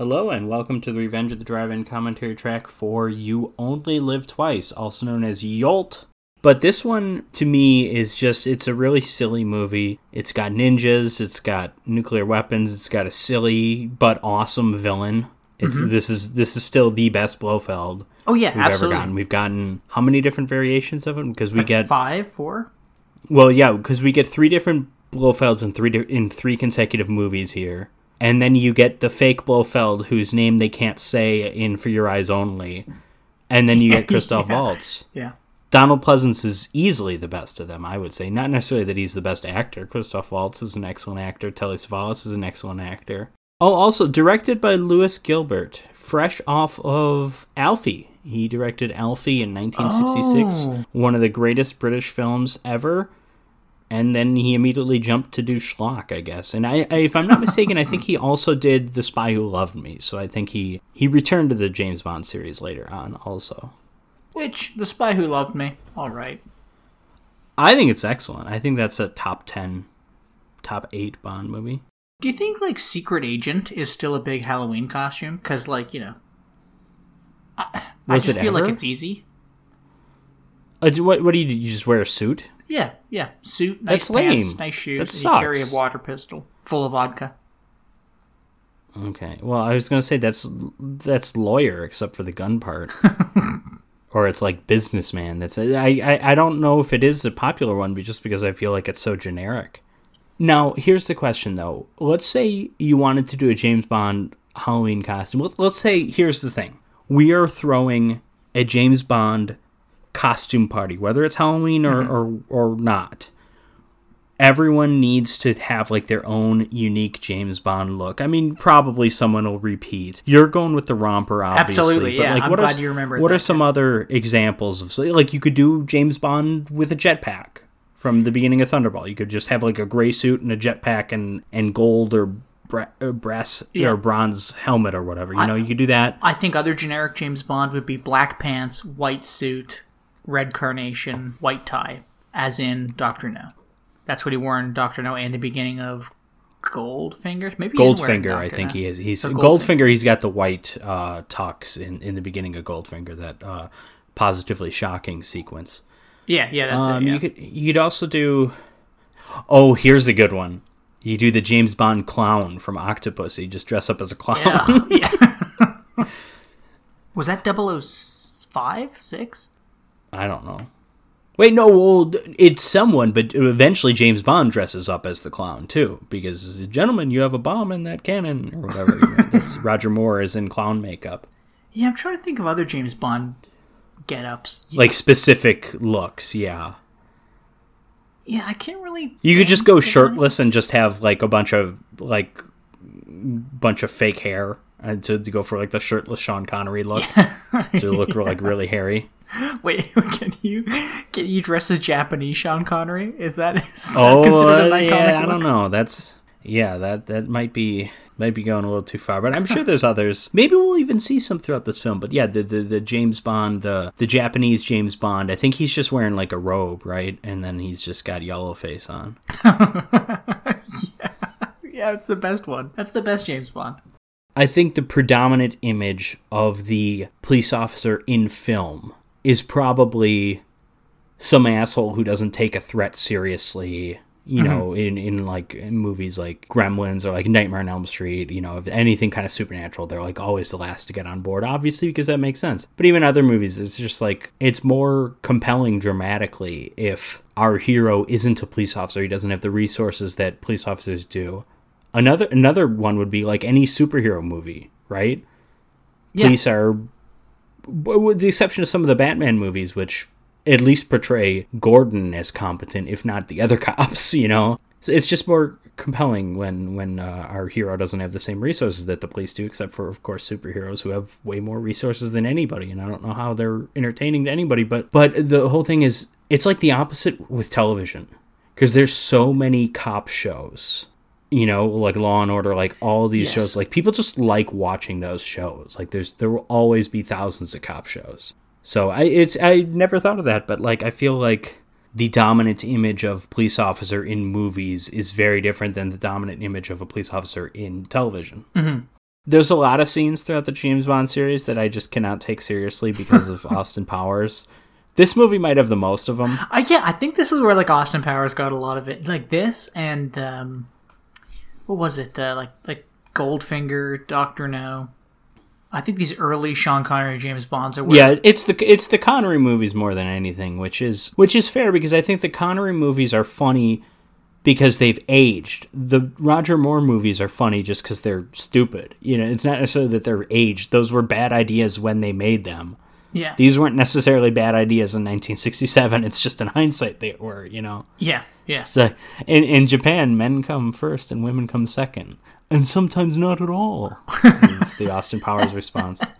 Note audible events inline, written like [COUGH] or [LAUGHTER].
Hello and welcome to the Revenge of the Drive-In commentary track for You Only Live Twice, also known as Yolt. But this one to me is just it's a really silly movie. It's got ninjas, it's got nuclear weapons, it's got a silly but awesome villain. It's mm-hmm. this is this is still the best Blofeld Oh yeah, we've absolutely. ever gotten. We've gotten how many different variations of him because we get five, four. well, yeah, because we get three different Blofelds in three in three consecutive movies here, and then you get the fake Blofeld whose name they can't say in For Your Eyes Only, and then you get [LAUGHS] Christoph Yeah. Waltz. Yeah. Donald Pleasence is easily the best of them, I would say. Not necessarily that he's the best actor. Christoph Waltz is an excellent actor. Telly Savalas is an excellent actor. Oh, also directed by Lewis Gilbert, fresh off of Alfie. He directed Alfie in 1966, Oh. one of the greatest British films ever. And then he immediately jumped to do Schlock, I guess. And I, I, if I'm not mistaken, I think he also did The Spy Who Loved Me. So I think he he returned to the James Bond series later on, also. Which the spy who loved me. All right. I think it's excellent. I think that's a top 10, top 8 Bond movie. Do you think like Secret Agent is still a big Halloween costume? Because like you know, I, I just feel like it's easy. Uh, what, what do you do? You just wear a suit? Yeah, yeah. Suit, nice That's pants, lame. nice shoes. That and you carry a sucks. water pistol full of vodka. Okay. Well, I was going to say that's that's lawyer except for the gun part. [LAUGHS] or it's like businessman. That's I, I I don't know if it is a popular one but just because I feel like it's so generic. Now, here's the question though. Let's say you wanted to do a James Bond Halloween costume. Let's, let's say here's the thing. We are throwing a James Bond costume party, whether it's Halloween or, mm-hmm. or, or not. Everyone needs to have like their own unique James Bond look. I mean, probably someone will repeat. You're going with the romper, obviously. Absolutely, but, yeah. Like, I'm what glad are, you remembered What are some other examples of so, like you could do James Bond with a jetpack from the beginning of Thunderball. You could just have like a gray suit and a jetpack and and gold or brass Yeah. or bronze helmet or whatever. You know, you could do that. I think other generic James Bond would be black pants, white suit, red carnation, white tie, as in Doctor No. That's what he wore in Doctor No and the beginning of Goldfinger. Maybe he didn't wear it in Goldfinger, I think No. he is. He's So Goldfinger. He's got the white uh, tux in in the beginning of Goldfinger. That uh, positively shocking sequence. Yeah, yeah, that's Um, it. Yeah. You could you'd also do. Oh, here's a good one. You do the James Bond clown from Octopussy. Just dress up as a clown. yeah. yeah. [LAUGHS] Was that 005? 6? I don't know. Wait, no. Well, it's someone, but eventually James Bond dresses up as the clown too, because gentlemen, you have a bomb in that cannon or whatever. you know, that's [LAUGHS] Roger Moore is in clown makeup, Yeah, I'm trying to think of other James Bond get ups. like specific looks. Yeah. Yeah, I can't really. You could just go shirtless and just have like a bunch of like bunch of fake hair and to, to go for like the shirtless Sean Connery look [LAUGHS] to look like really hairy. [LAUGHS] Wait, [LAUGHS] can you can you dress as Japanese Sean Connery? Is that, [LAUGHS] is that Oh, considered uh, yeah, I don't know. That's yeah, that that might be might be going a little too far, but I'm sure there's others. Maybe we'll even see some throughout this film. But yeah, the the, the James Bond, the the Japanese James Bond. I think he's just wearing like a robe, right? And then he's just got yellow face on. yeah, Yeah, it's the best one. That's the best James Bond. I think the predominant image of the police officer in film is probably some asshole who doesn't take a threat seriously. You know, mm-hmm. in, in like in movies like Gremlins or like Nightmare on Elm Street, you know, if anything kind of supernatural, they're like always the last to get on board, obviously, because that makes sense. But even other movies, it's just like it's more compelling dramatically if our hero isn't a police officer, he doesn't have the resources that police officers do. Another another one would be like any superhero movie, right? Yeah. Police are, with the exception of some of the Batman movies, which at least portray Gordon as competent, if not the other [LAUGHS] cops. You know, so it's just more compelling when when uh, our hero doesn't have the same resources that the police do, except for of course superheroes who have way more resources than anybody. And I don't know how they're entertaining to anybody, but but the whole thing is it's like the opposite with television because there's so many cop shows you know like law and order like all these Yes. shows like people just like watching those shows like there's there will always be thousands of cop shows so i it's i never thought of that but like i feel like the dominant image of police officer in movies is very different than the dominant image of a police officer in television There's a lot of scenes throughout the James Bond series that I just cannot take seriously because of [LAUGHS] Austin Powers. This movie might have the most of them. Uh, yeah, I think this is where like Austin Powers got a lot of it. Like this and um, what was it? Uh, like like Goldfinger, Doctor No. I think these early Sean Connery James Bonds are where Yeah, it's the it's the Connery movies more than anything, which is which is fair because I think the Connery movies are funny because they've aged. The Roger Moore movies are funny just because they're stupid. You know, it's not necessarily that they're aged. Those were bad ideas when they made them. yeah These weren't necessarily bad ideas in 1967. It's just in hindsight they were. You know. yeah yeah. So in in Japan, men come first and women come second, and sometimes not at all. [LAUGHS] it's the Austin Powers response.